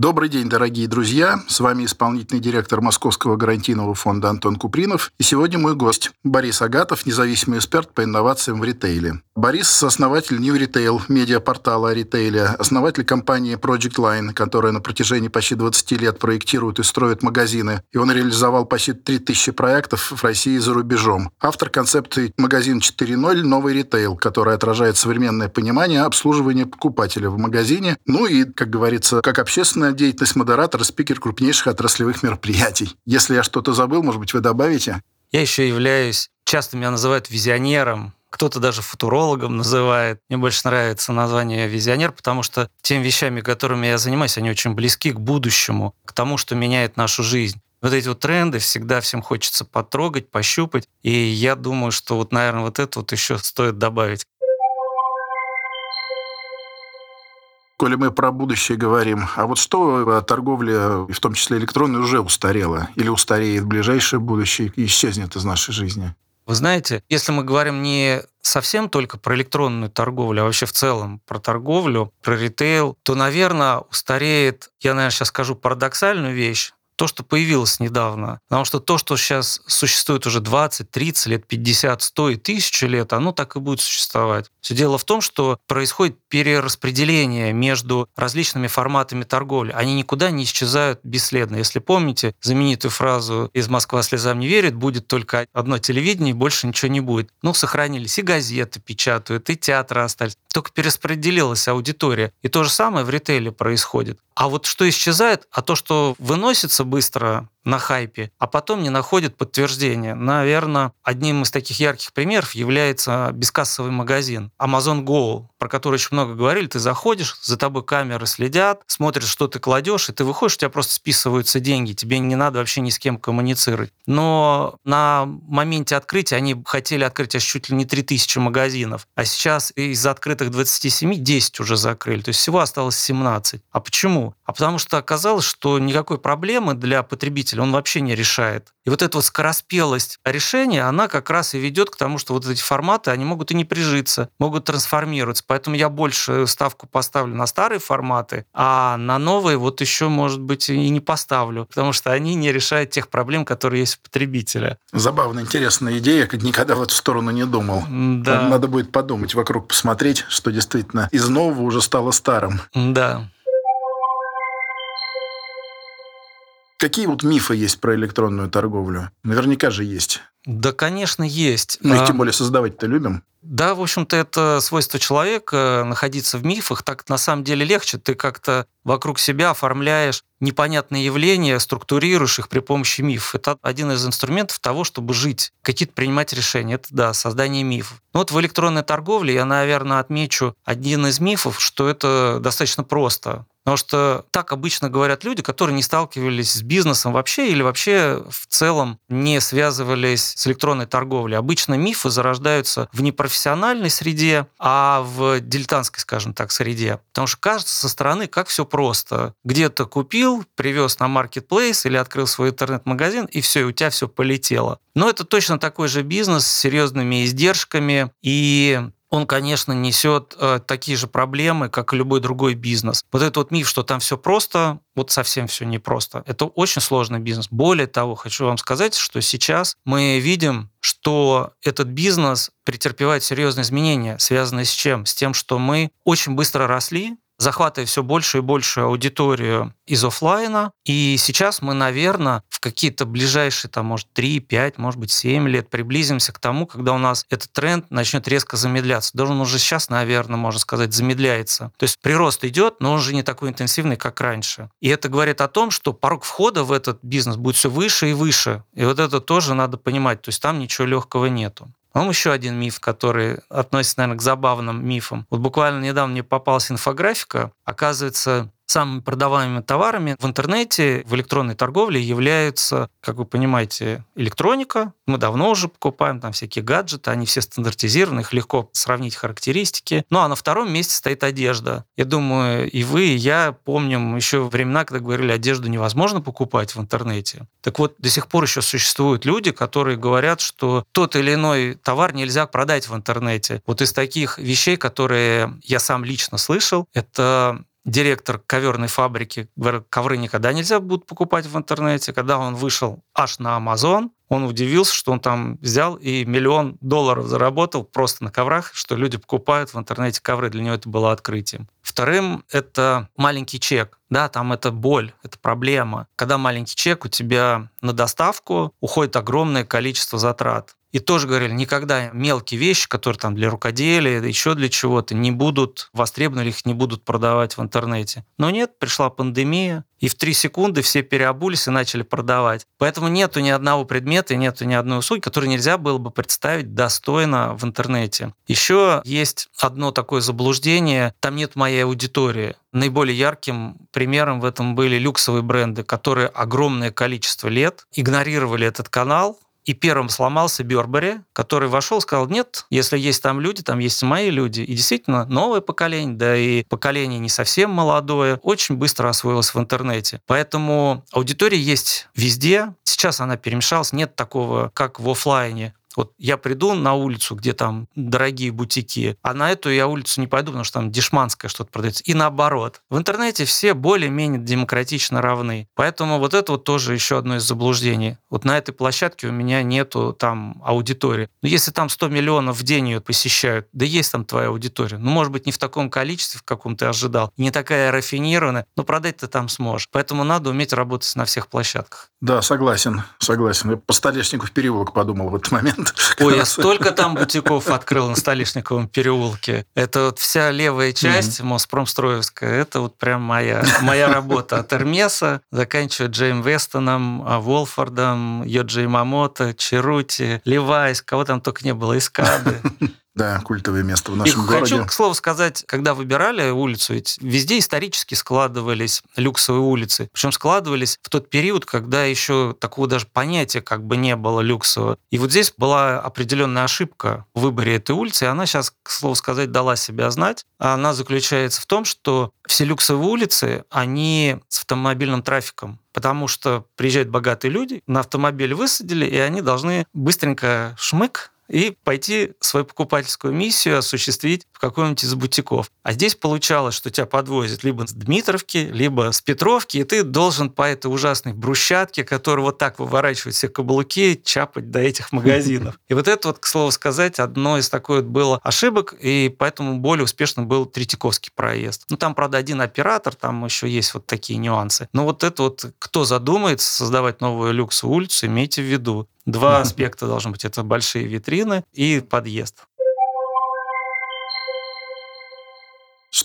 Добрый день, дорогие друзья. С вами исполнительный директор Московского гарантийного фонда Антон Купринов. И сегодня мой гость Борис Агатов, независимый эксперт по инновациям в ритейле. Борис – основатель New Retail, медиапортала о ритейле, основатель компании Project Line, которая на протяжении почти 20 лет проектирует и строит магазины. И он реализовал почти 3000 проектов в России и за рубежом. Автор концепции «Магазин 4.0. Новый ритейл», который отражает современное понимание обслуживания покупателя в магазине. Ну и, как говорится, как общественная деятельность модератора, спикер крупнейших отраслевых мероприятий. Если я что-то забыл, может быть, вы добавите? Я еще являюсь, часто меня называют визионером, кто-то даже футурологом называет. Мне больше нравится название визионер, потому что тем вещами, которыми я занимаюсь, они очень близки к будущему, к тому, что меняет нашу жизнь. Вот эти вот тренды всегда всем хочется потрогать, пощупать. И я думаю, что вот, наверное, вот это вот еще стоит добавить. Коли мы про будущее говорим, а вот что торговля, в том числе электронная, уже устарела или устареет в ближайшее будущее и исчезнет из нашей жизни? Вы знаете, если мы говорим не совсем только про электронную торговлю, а вообще в целом про торговлю, про ритейл, то, наверное, устареет, я, наверное, сейчас скажу парадоксальную вещь, то, что появилось недавно. Потому что то, что сейчас существует уже 20, 30 лет, 50, 100 и 1000 лет, оно так и будет существовать. Все дело в том, что происходит перераспределение между различными форматами торговли. Они никуда не исчезают бесследно. Если помните знаменитую фразу «Из Москвы слезам не верит», будет только одно телевидение, больше ничего не будет. Ну, сохранились и газеты печатают, и театры остались. Только перераспределилась аудитория. И то же самое в ритейле происходит. А вот что исчезает, а то, что выносится быстро на хайпе, а потом не находит подтверждения. Наверное, одним из таких ярких примеров является бескассовый магазин Amazon Go, про который очень много говорили. Ты заходишь, за тобой камеры следят, смотрят, что ты кладешь, и ты выходишь, у тебя просто списываются деньги, тебе не надо вообще ни с кем коммуницировать. Но на моменте открытия они хотели открыть аж чуть ли не 3000 магазинов, а сейчас из открытых 27 10 уже закрыли, то есть всего осталось 17. А почему? А потому что оказалось, что никакой проблемы для потребителя он вообще не решает. И вот эта вот скороспелость решения, она как раз и ведет к тому, что вот эти форматы, они могут и не прижиться, могут трансформироваться. Поэтому я больше ставку поставлю на старые форматы, а на новые вот еще, может быть, и не поставлю, потому что они не решают тех проблем, которые есть у потребителя. Забавная, интересная идея, как никогда в эту сторону не думал. Да. Надо будет подумать вокруг, посмотреть, что действительно из нового уже стало старым. Да. Какие вот мифы есть про электронную торговлю? Наверняка же есть. Да, конечно, есть. Ну и тем более создавать-то любим. Да, в общем-то, это свойство человека находиться в мифах. Так на самом деле легче. Ты как-то вокруг себя оформляешь непонятные явления, структурируешь их при помощи мифов. Это один из инструментов того, чтобы жить, какие-то принимать решения. Это, да, создание мифов. Ну вот в электронной торговле я, наверное, отмечу один из мифов, что это достаточно просто. Потому что так обычно говорят люди, которые не сталкивались с бизнесом вообще или вообще в целом не связывались с электронной торговлей. Обычно мифы зарождаются в непрофессиональной среде, а в дилетантской, скажем так, среде. Потому что кажется со стороны, как все просто. Где-то купил, привез на маркетплейс или открыл свой интернет-магазин, и все, и у тебя все полетело. Но это точно такой же бизнес с серьезными издержками, и он, конечно, несет э, такие же проблемы, как и любой другой бизнес. Вот этот вот миф, что там все просто, вот совсем все непросто. Это очень сложный бизнес. Более того, хочу вам сказать, что сейчас мы видим, что этот бизнес претерпевает серьезные изменения, связанные с чем? С тем, что мы очень быстро росли, захватывая все больше и больше аудиторию из офлайна. И сейчас мы, наверное, в какие-то ближайшие, там, может, 3, 5, может быть, 7 лет приблизимся к тому, когда у нас этот тренд начнет резко замедляться. Даже он уже сейчас, наверное, можно сказать, замедляется. То есть прирост идет, но он же не такой интенсивный, как раньше. И это говорит о том, что порог входа в этот бизнес будет все выше и выше. И вот это тоже надо понимать. То есть там ничего легкого нету. Потом еще один миф, который относится, наверное, к забавным мифам. Вот буквально недавно мне попалась инфографика. Оказывается, самыми продаваемыми товарами в интернете, в электронной торговле являются, как вы понимаете, электроника. Мы давно уже покупаем там всякие гаджеты, они все стандартизированы, их легко сравнить характеристики. Ну а на втором месте стоит одежда. Я думаю, и вы, и я помним еще времена, когда говорили, одежду невозможно покупать в интернете. Так вот, до сих пор еще существуют люди, которые говорят, что тот или иной товар нельзя продать в интернете. Вот из таких вещей, которые я сам лично слышал, это директор коверной фабрики говорит, ковры никогда нельзя будут покупать в интернете. Когда он вышел аж на Amazon, он удивился, что он там взял и миллион долларов заработал просто на коврах, что люди покупают в интернете ковры. Для него это было открытием. Вторым — это маленький чек. Да, там это боль, это проблема. Когда маленький чек, у тебя на доставку уходит огромное количество затрат. И тоже говорили, никогда мелкие вещи, которые там для рукоделия, еще для чего-то, не будут востребованы, их не будут продавать в интернете. Но нет, пришла пандемия, и в три секунды все переобулись и начали продавать. Поэтому нету ни одного предмета, нету ни одной услуги, которую нельзя было бы представить достойно в интернете. Еще есть одно такое заблуждение, там нет моей аудитории. Наиболее ярким примером в этом были люксовые бренды, которые огромное количество лет игнорировали этот канал, и первым сломался Бербери, который вошел сказал, нет, если есть там люди, там есть мои люди. И действительно, новое поколение, да и поколение не совсем молодое, очень быстро освоилось в интернете. Поэтому аудитория есть везде. Сейчас она перемешалась. Нет такого, как в офлайне. Вот я приду на улицу, где там дорогие бутики, а на эту я улицу не пойду, потому что там дешманское что-то продается. И наоборот. В интернете все более-менее демократично равны. Поэтому вот это вот тоже еще одно из заблуждений. Вот на этой площадке у меня нету там аудитории. Но если там 100 миллионов в день ее посещают, да есть там твоя аудитория. Ну, может быть, не в таком количестве, в каком ты ожидал, не такая рафинированная, но продать ты там сможешь. Поэтому надо уметь работать на всех площадках. Да, согласен, согласен. Я по Столешнику переулок подумал в этот момент. Ой, я столько там бутиков открыл на Столешниковом переулке. Это вот вся левая часть mm-hmm. Моспромстроевская, это вот прям моя, моя работа. От Эрмеса, заканчивая Джейм Вестоном, а, Волфордом, Йоджи Мамото, Черути, Левайс, кого там только не было, Искады. Да, культовое место в нашем и городе. Хочу, к слову сказать, когда выбирали улицу, ведь везде исторически складывались люксовые улицы. Причем складывались в тот период, когда еще такого даже понятия как бы не было люксового. И вот здесь была определенная ошибка в выборе этой улицы, и она сейчас, к слову сказать, дала себя знать. Она заключается в том, что все люксовые улицы, они с автомобильным трафиком потому что приезжают богатые люди, на автомобиль высадили, и они должны быстренько шмык и пойти свою покупательскую миссию осуществить в каком-нибудь из бутиков. А здесь получалось, что тебя подвозят либо с Дмитровки, либо с Петровки, и ты должен по этой ужасной брусчатке, которая вот так выворачивает все каблуки, чапать до этих магазинов. И вот это вот, к слову сказать, одно из такой вот было ошибок, и поэтому более успешным был Третьяковский проезд. Ну, там, правда, один оператор, там еще есть вот такие нюансы. Но вот это вот, кто задумается создавать новую люксовую улицу, имейте в виду, Два аспекта должны быть. Это большие витрины и подъезд.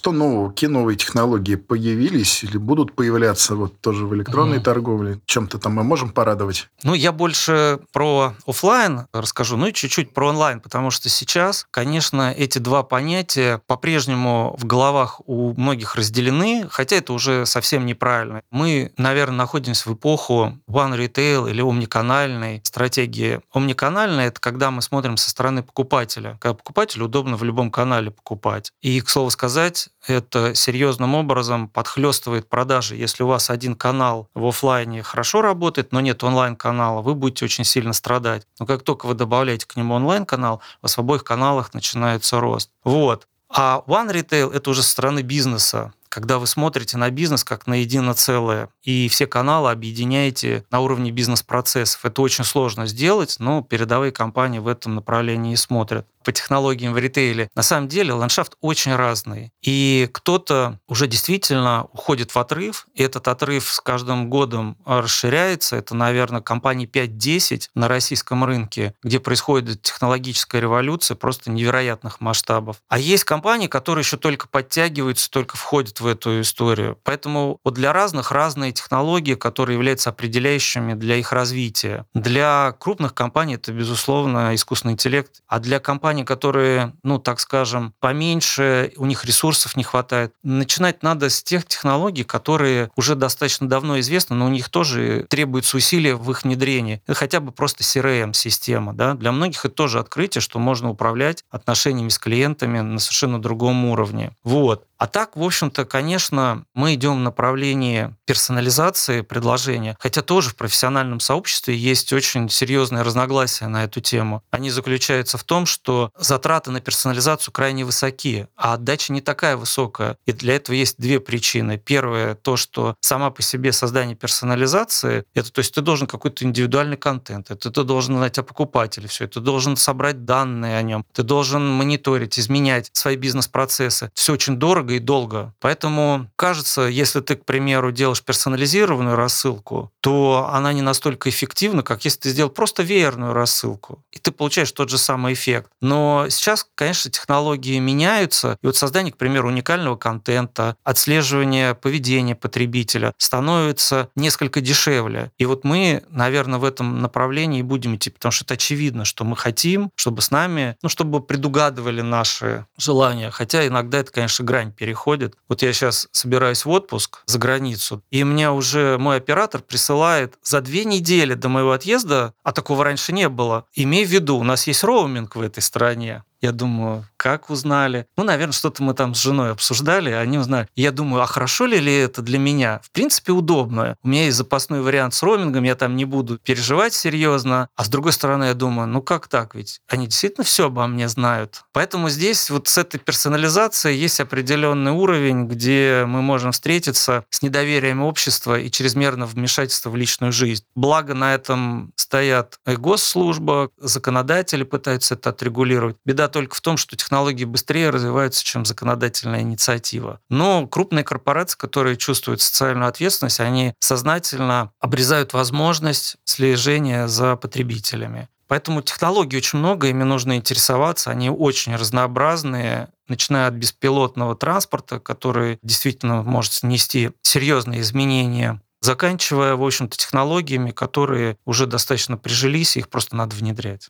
Что нового? Какие новые технологии появились или будут появляться вот тоже в электронной mm торговле? Чем-то там мы можем порадовать? Ну, я больше про офлайн расскажу, ну и чуть-чуть про онлайн, потому что сейчас, конечно, эти два понятия по-прежнему в головах у многих разделены, хотя это уже совсем неправильно. Мы, наверное, находимся в эпоху one retail или омниканальной стратегии. Омниканальная – это когда мы смотрим со стороны покупателя. Когда покупателю удобно в любом канале покупать. И, к слову сказать, сказать, это серьезным образом подхлестывает продажи. Если у вас один канал в офлайне хорошо работает, но нет онлайн-канала, вы будете очень сильно страдать. Но как только вы добавляете к нему онлайн-канал, у вас в обоих каналах начинается рост. Вот. А One Retail – это уже со стороны бизнеса когда вы смотрите на бизнес как на единое целое, и все каналы объединяете на уровне бизнес-процессов. Это очень сложно сделать, но передовые компании в этом направлении смотрят по технологиям в ритейле, на самом деле ландшафт очень разный. И кто-то уже действительно уходит в отрыв, и этот отрыв с каждым годом расширяется. Это, наверное, компании 5-10 на российском рынке, где происходит технологическая революция просто невероятных масштабов. А есть компании, которые еще только подтягиваются, только входят в в эту историю. Поэтому вот для разных разные технологии, которые являются определяющими для их развития. Для крупных компаний это, безусловно, искусственный интеллект, а для компаний, которые, ну, так скажем, поменьше, у них ресурсов не хватает, начинать надо с тех технологий, которые уже достаточно давно известны, но у них тоже требуются усилия в их внедрении. Это хотя бы просто CRM-система. Да? Для многих это тоже открытие, что можно управлять отношениями с клиентами на совершенно другом уровне. Вот. А так, в общем-то, конечно, мы идем в направлении персонализации предложения, хотя тоже в профессиональном сообществе есть очень серьезные разногласия на эту тему. Они заключаются в том, что затраты на персонализацию крайне высоки, а отдача не такая высокая. И для этого есть две причины. Первое, то, что сама по себе создание персонализации, это то есть ты должен какой-то индивидуальный контент, это ты должен знать о покупателе, все, ты должен собрать данные о нем, ты должен мониторить, изменять свои бизнес-процессы. Все очень дорого и долго. Поэтому кажется, если ты, к примеру, делаешь персонализированную рассылку, то она не настолько эффективна, как если ты сделал просто веерную рассылку, и ты получаешь тот же самый эффект. Но сейчас, конечно, технологии меняются, и вот создание, к примеру, уникального контента, отслеживание поведения потребителя становится несколько дешевле. И вот мы, наверное, в этом направлении будем идти, потому что это очевидно, что мы хотим, чтобы с нами, ну, чтобы предугадывали наши желания. Хотя иногда это, конечно, грань переходит. Вот я сейчас собираюсь в отпуск за границу, и мне уже мой оператор присылает за две недели до моего отъезда, а такого раньше не было, имей в виду, у нас есть роуминг в этой стране. Я думаю, как узнали? Ну, наверное, что-то мы там с женой обсуждали, они узнали. Я думаю, а хорошо ли, ли это для меня? В принципе, удобно. У меня есть запасной вариант с роумингом, я там не буду переживать серьезно. А с другой стороны, я думаю, ну как так ведь? Они действительно все обо мне знают. Поэтому здесь вот с этой персонализацией есть определенный уровень, где мы можем встретиться с недоверием общества и чрезмерно вмешательство в личную жизнь. Благо на этом стоят и госслужба, законодатели пытаются это отрегулировать. Беда только в том, что технологии быстрее развиваются, чем законодательная инициатива. Но крупные корпорации, которые чувствуют социальную ответственность, они сознательно обрезают возможность слежения за потребителями. Поэтому технологий очень много, ими нужно интересоваться, они очень разнообразные, начиная от беспилотного транспорта, который действительно может нести серьезные изменения, заканчивая, в общем-то, технологиями, которые уже достаточно прижились, их просто надо внедрять.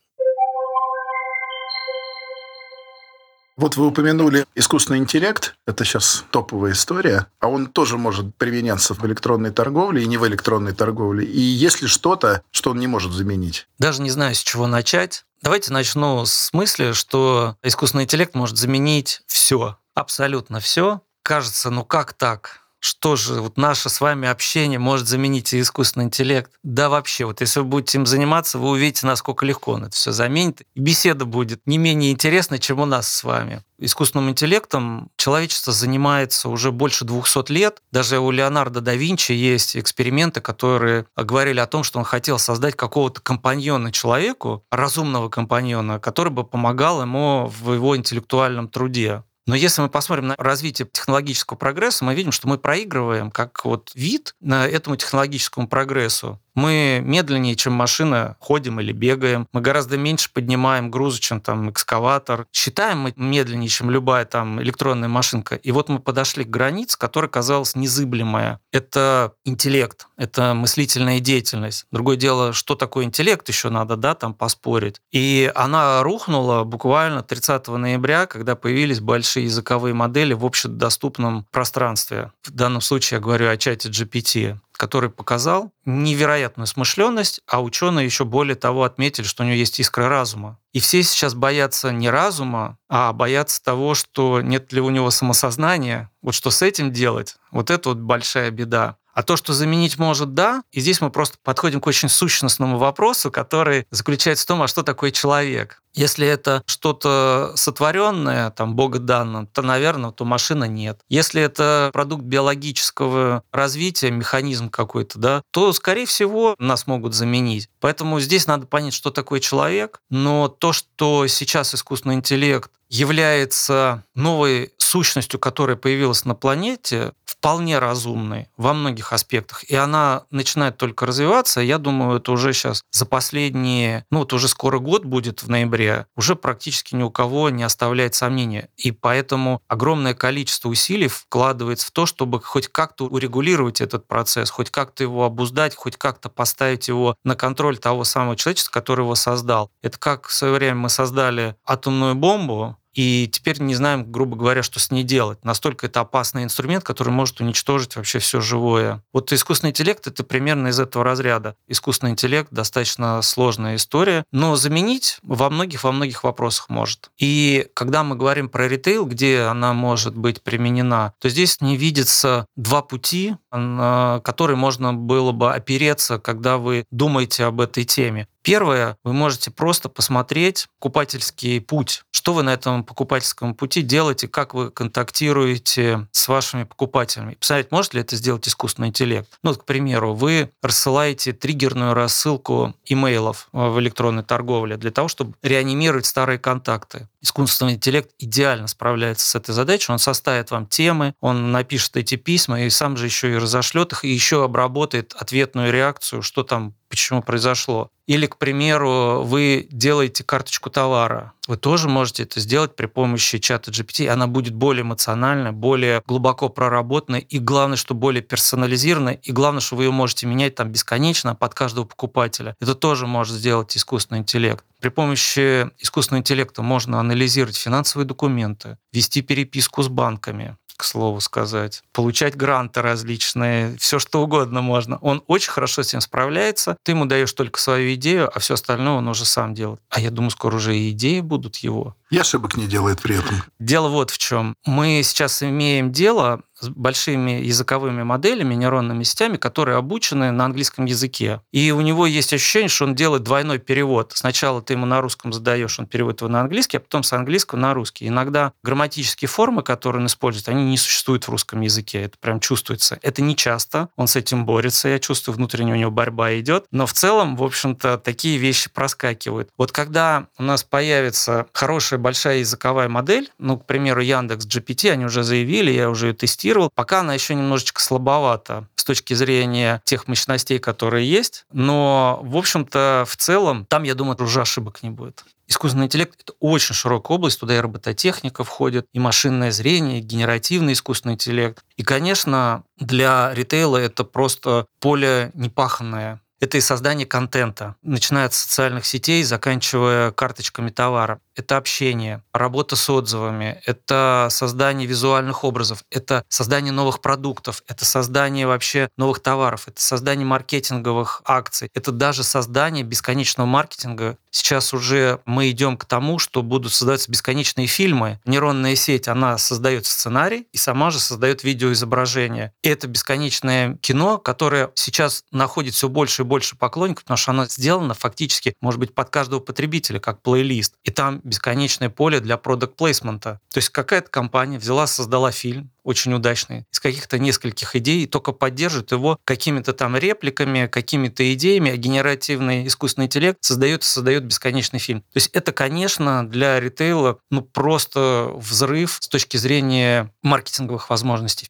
Вот вы упомянули искусственный интеллект. Это сейчас топовая история. А он тоже может применяться в электронной торговле и не в электронной торговле. И есть ли что-то, что он не может заменить? Даже не знаю, с чего начать. Давайте начну с мысли, что искусственный интеллект может заменить все, абсолютно все. Кажется, ну как так? Что же вот наше с вами общение может заменить искусственный интеллект? Да вообще, вот если вы будете им заниматься, вы увидите, насколько легко он это все заменит. И беседа будет не менее интересной, чем у нас с вами. Искусственным интеллектом человечество занимается уже больше 200 лет. Даже у Леонардо да Винчи есть эксперименты, которые говорили о том, что он хотел создать какого-то компаньона человеку, разумного компаньона, который бы помогал ему в его интеллектуальном труде. Но если мы посмотрим на развитие технологического прогресса, мы видим, что мы проигрываем как вот вид на этому технологическому прогрессу. Мы медленнее, чем машина, ходим или бегаем. Мы гораздо меньше поднимаем грузы, чем там экскаватор. Считаем мы медленнее, чем любая там электронная машинка. И вот мы подошли к границе, которая казалась незыблемая. Это интеллект, это мыслительная деятельность. Другое дело, что такое интеллект, еще надо, да, там поспорить. И она рухнула буквально 30 ноября, когда появились большие языковые модели в общедоступном пространстве. В данном случае я говорю о чате GPT который показал невероятную смышленность, а ученые еще более того отметили, что у него есть искра разума. И все сейчас боятся не разума, а боятся того, что нет ли у него самосознания. Вот что с этим делать, вот это вот большая беда. А то, что заменить может, да. И здесь мы просто подходим к очень сущностному вопросу, который заключается в том, а что такое человек. Если это что-то сотворенное, там, богоданно, то, наверное, то машина нет. Если это продукт биологического развития, механизм какой-то, да, то, скорее всего, нас могут заменить. Поэтому здесь надо понять, что такое человек. Но то, что сейчас искусственный интеллект является новой сущностью, которая появилась на планете, вполне разумной во многих аспектах. И она начинает только развиваться. Я думаю, это уже сейчас за последние, ну вот уже скоро год будет в ноябре, уже практически ни у кого не оставляет сомнения. И поэтому огромное количество усилий вкладывается в то, чтобы хоть как-то урегулировать этот процесс, хоть как-то его обуздать, хоть как-то поставить его на контроль того самого человечества, который его создал. Это как в свое время мы создали атомную бомбу, и теперь не знаем, грубо говоря, что с ней делать. Настолько это опасный инструмент, который может уничтожить вообще все живое. Вот искусственный интеллект — это примерно из этого разряда. Искусственный интеллект — достаточно сложная история, но заменить во многих, во многих вопросах может. И когда мы говорим про ритейл, где она может быть применена, то здесь не видится два пути, на которые можно было бы опереться, когда вы думаете об этой теме. Первое, вы можете просто посмотреть покупательский путь. Что вы на этом покупательском пути делаете, как вы контактируете с вашими покупателями. Посмотреть, может ли это сделать искусственный интеллект. Ну, вот, к примеру, вы рассылаете триггерную рассылку имейлов в электронной торговле для того, чтобы реанимировать старые контакты. Искусственный интеллект идеально справляется с этой задачей. Он составит вам темы, он напишет эти письма и сам же еще и разошлет их, и еще обработает ответную реакцию, что там почему произошло. Или, к примеру, вы делаете карточку товара. Вы тоже можете это сделать при помощи чата GPT. Она будет более эмоциональная, более глубоко проработанная и, главное, что более персонализированная. И главное, что вы ее можете менять там бесконечно под каждого покупателя. Это тоже может сделать искусственный интеллект. При помощи искусственного интеллекта можно анализировать финансовые документы, вести переписку с банками, к слову сказать, получать гранты различные, все что угодно можно. Он очень хорошо с этим справляется. Ты ему даешь только свою идею, а все остальное он уже сам делает. А я думаю, скоро уже и идеи будут его. И ошибок не делает при этом. Дело вот в чем. Мы сейчас имеем дело с большими языковыми моделями, нейронными сетями, которые обучены на английском языке. И у него есть ощущение, что он делает двойной перевод. Сначала ты ему на русском задаешь, он переводит его на английский, а потом с английского на русский. Иногда грамматические формы, которые он использует, они не существуют в русском языке. Это прям чувствуется. Это не часто. Он с этим борется. Я чувствую, внутренне у него борьба идет. Но в целом, в общем-то, такие вещи проскакивают. Вот когда у нас появится хорошая большая языковая модель, ну, к примеру, Яндекс GPT, они уже заявили, я уже ее тестировал, пока она еще немножечко слабовата с точки зрения тех мощностей, которые есть, но, в общем-то, в целом, там, я думаю, уже ошибок не будет. Искусственный интеллект — это очень широкая область, туда и робототехника входит, и машинное зрение, и генеративный искусственный интеллект. И, конечно, для ритейла это просто поле непаханное это и создание контента, начиная от социальных сетей, заканчивая карточками товара. Это общение, работа с отзывами, это создание визуальных образов, это создание новых продуктов, это создание вообще новых товаров, это создание маркетинговых акций, это даже создание бесконечного маркетинга. Сейчас уже мы идем к тому, что будут создаваться бесконечные фильмы. Нейронная сеть, она создает сценарий и сама же создает видеоизображение. И это бесконечное кино, которое сейчас находит все больше и больше поклонников, потому что оно сделано фактически, может быть, под каждого потребителя, как плейлист. И там бесконечное поле для продукт плейсмента То есть какая-то компания взяла, создала фильм, очень удачный, из каких-то нескольких идей, и только поддерживает его какими-то там репликами, какими-то идеями, а генеративный искусственный интеллект создает и создает бесконечный фильм. То есть это, конечно, для ритейла ну, просто взрыв с точки зрения маркетинговых возможностей.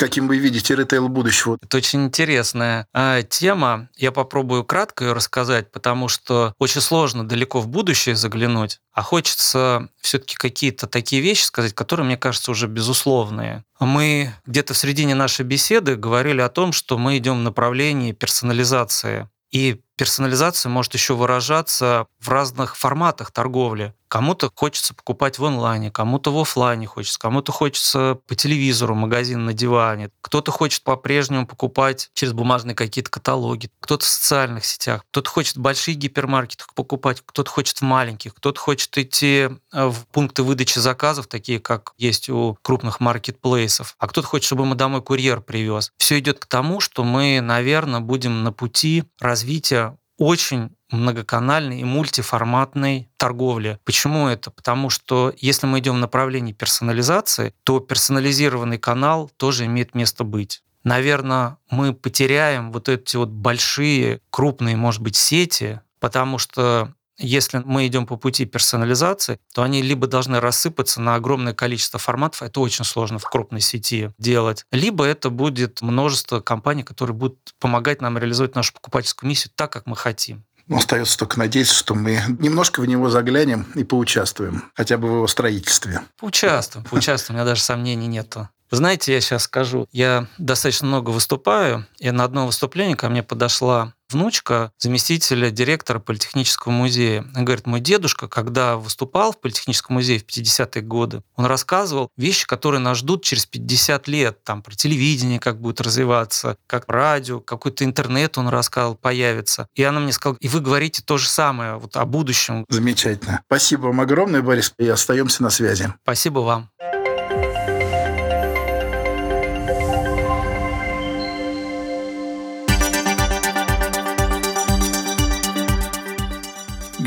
Каким вы видите ритейл будущего? Это очень интересная э, тема. Я попробую кратко ее рассказать, потому что очень сложно далеко в будущее заглянуть, а хочется все-таки какие-то такие вещи сказать, которые, мне кажется, уже безусловные. Мы где-то в середине нашей беседы говорили о том, что мы идем в направлении персонализации. И персонализация может еще выражаться в разных форматах торговли. Кому-то хочется покупать в онлайне, кому-то в офлайне хочется, кому-то хочется по телевизору, магазин на диване. Кто-то хочет по-прежнему покупать через бумажные какие-то каталоги, кто-то в социальных сетях, кто-то хочет в больших гипермаркетах покупать, кто-то хочет в маленьких, кто-то хочет идти э, в пункты выдачи заказов, такие как есть у крупных маркетплейсов, а кто-то хочет, чтобы ему домой курьер привез. Все идет к тому, что мы, наверное, будем на пути развития очень многоканальной и мультиформатной торговли. Почему это? Потому что если мы идем в направлении персонализации, то персонализированный канал тоже имеет место быть. Наверное, мы потеряем вот эти вот большие, крупные, может быть, сети, потому что если мы идем по пути персонализации, то они либо должны рассыпаться на огромное количество форматов, это очень сложно в крупной сети делать, либо это будет множество компаний, которые будут помогать нам реализовать нашу покупательскую миссию так, как мы хотим. Ну, остается только надеяться, что мы немножко в него заглянем и поучаствуем, хотя бы в его строительстве. Поучаствуем, поучаствуем, у меня даже сомнений нету. Вы знаете, я сейчас скажу, я достаточно много выступаю, и на одно выступление ко мне подошла внучка заместителя директора Политехнического музея. Она говорит, мой дедушка, когда выступал в Политехническом музее в 50-е годы, он рассказывал вещи, которые нас ждут через 50 лет, там про телевидение, как будет развиваться, как радио, какой-то интернет он рассказывал, появится. И она мне сказала, и вы говорите то же самое вот о будущем. Замечательно. Спасибо вам огромное, Борис, и остаемся на связи. Спасибо вам.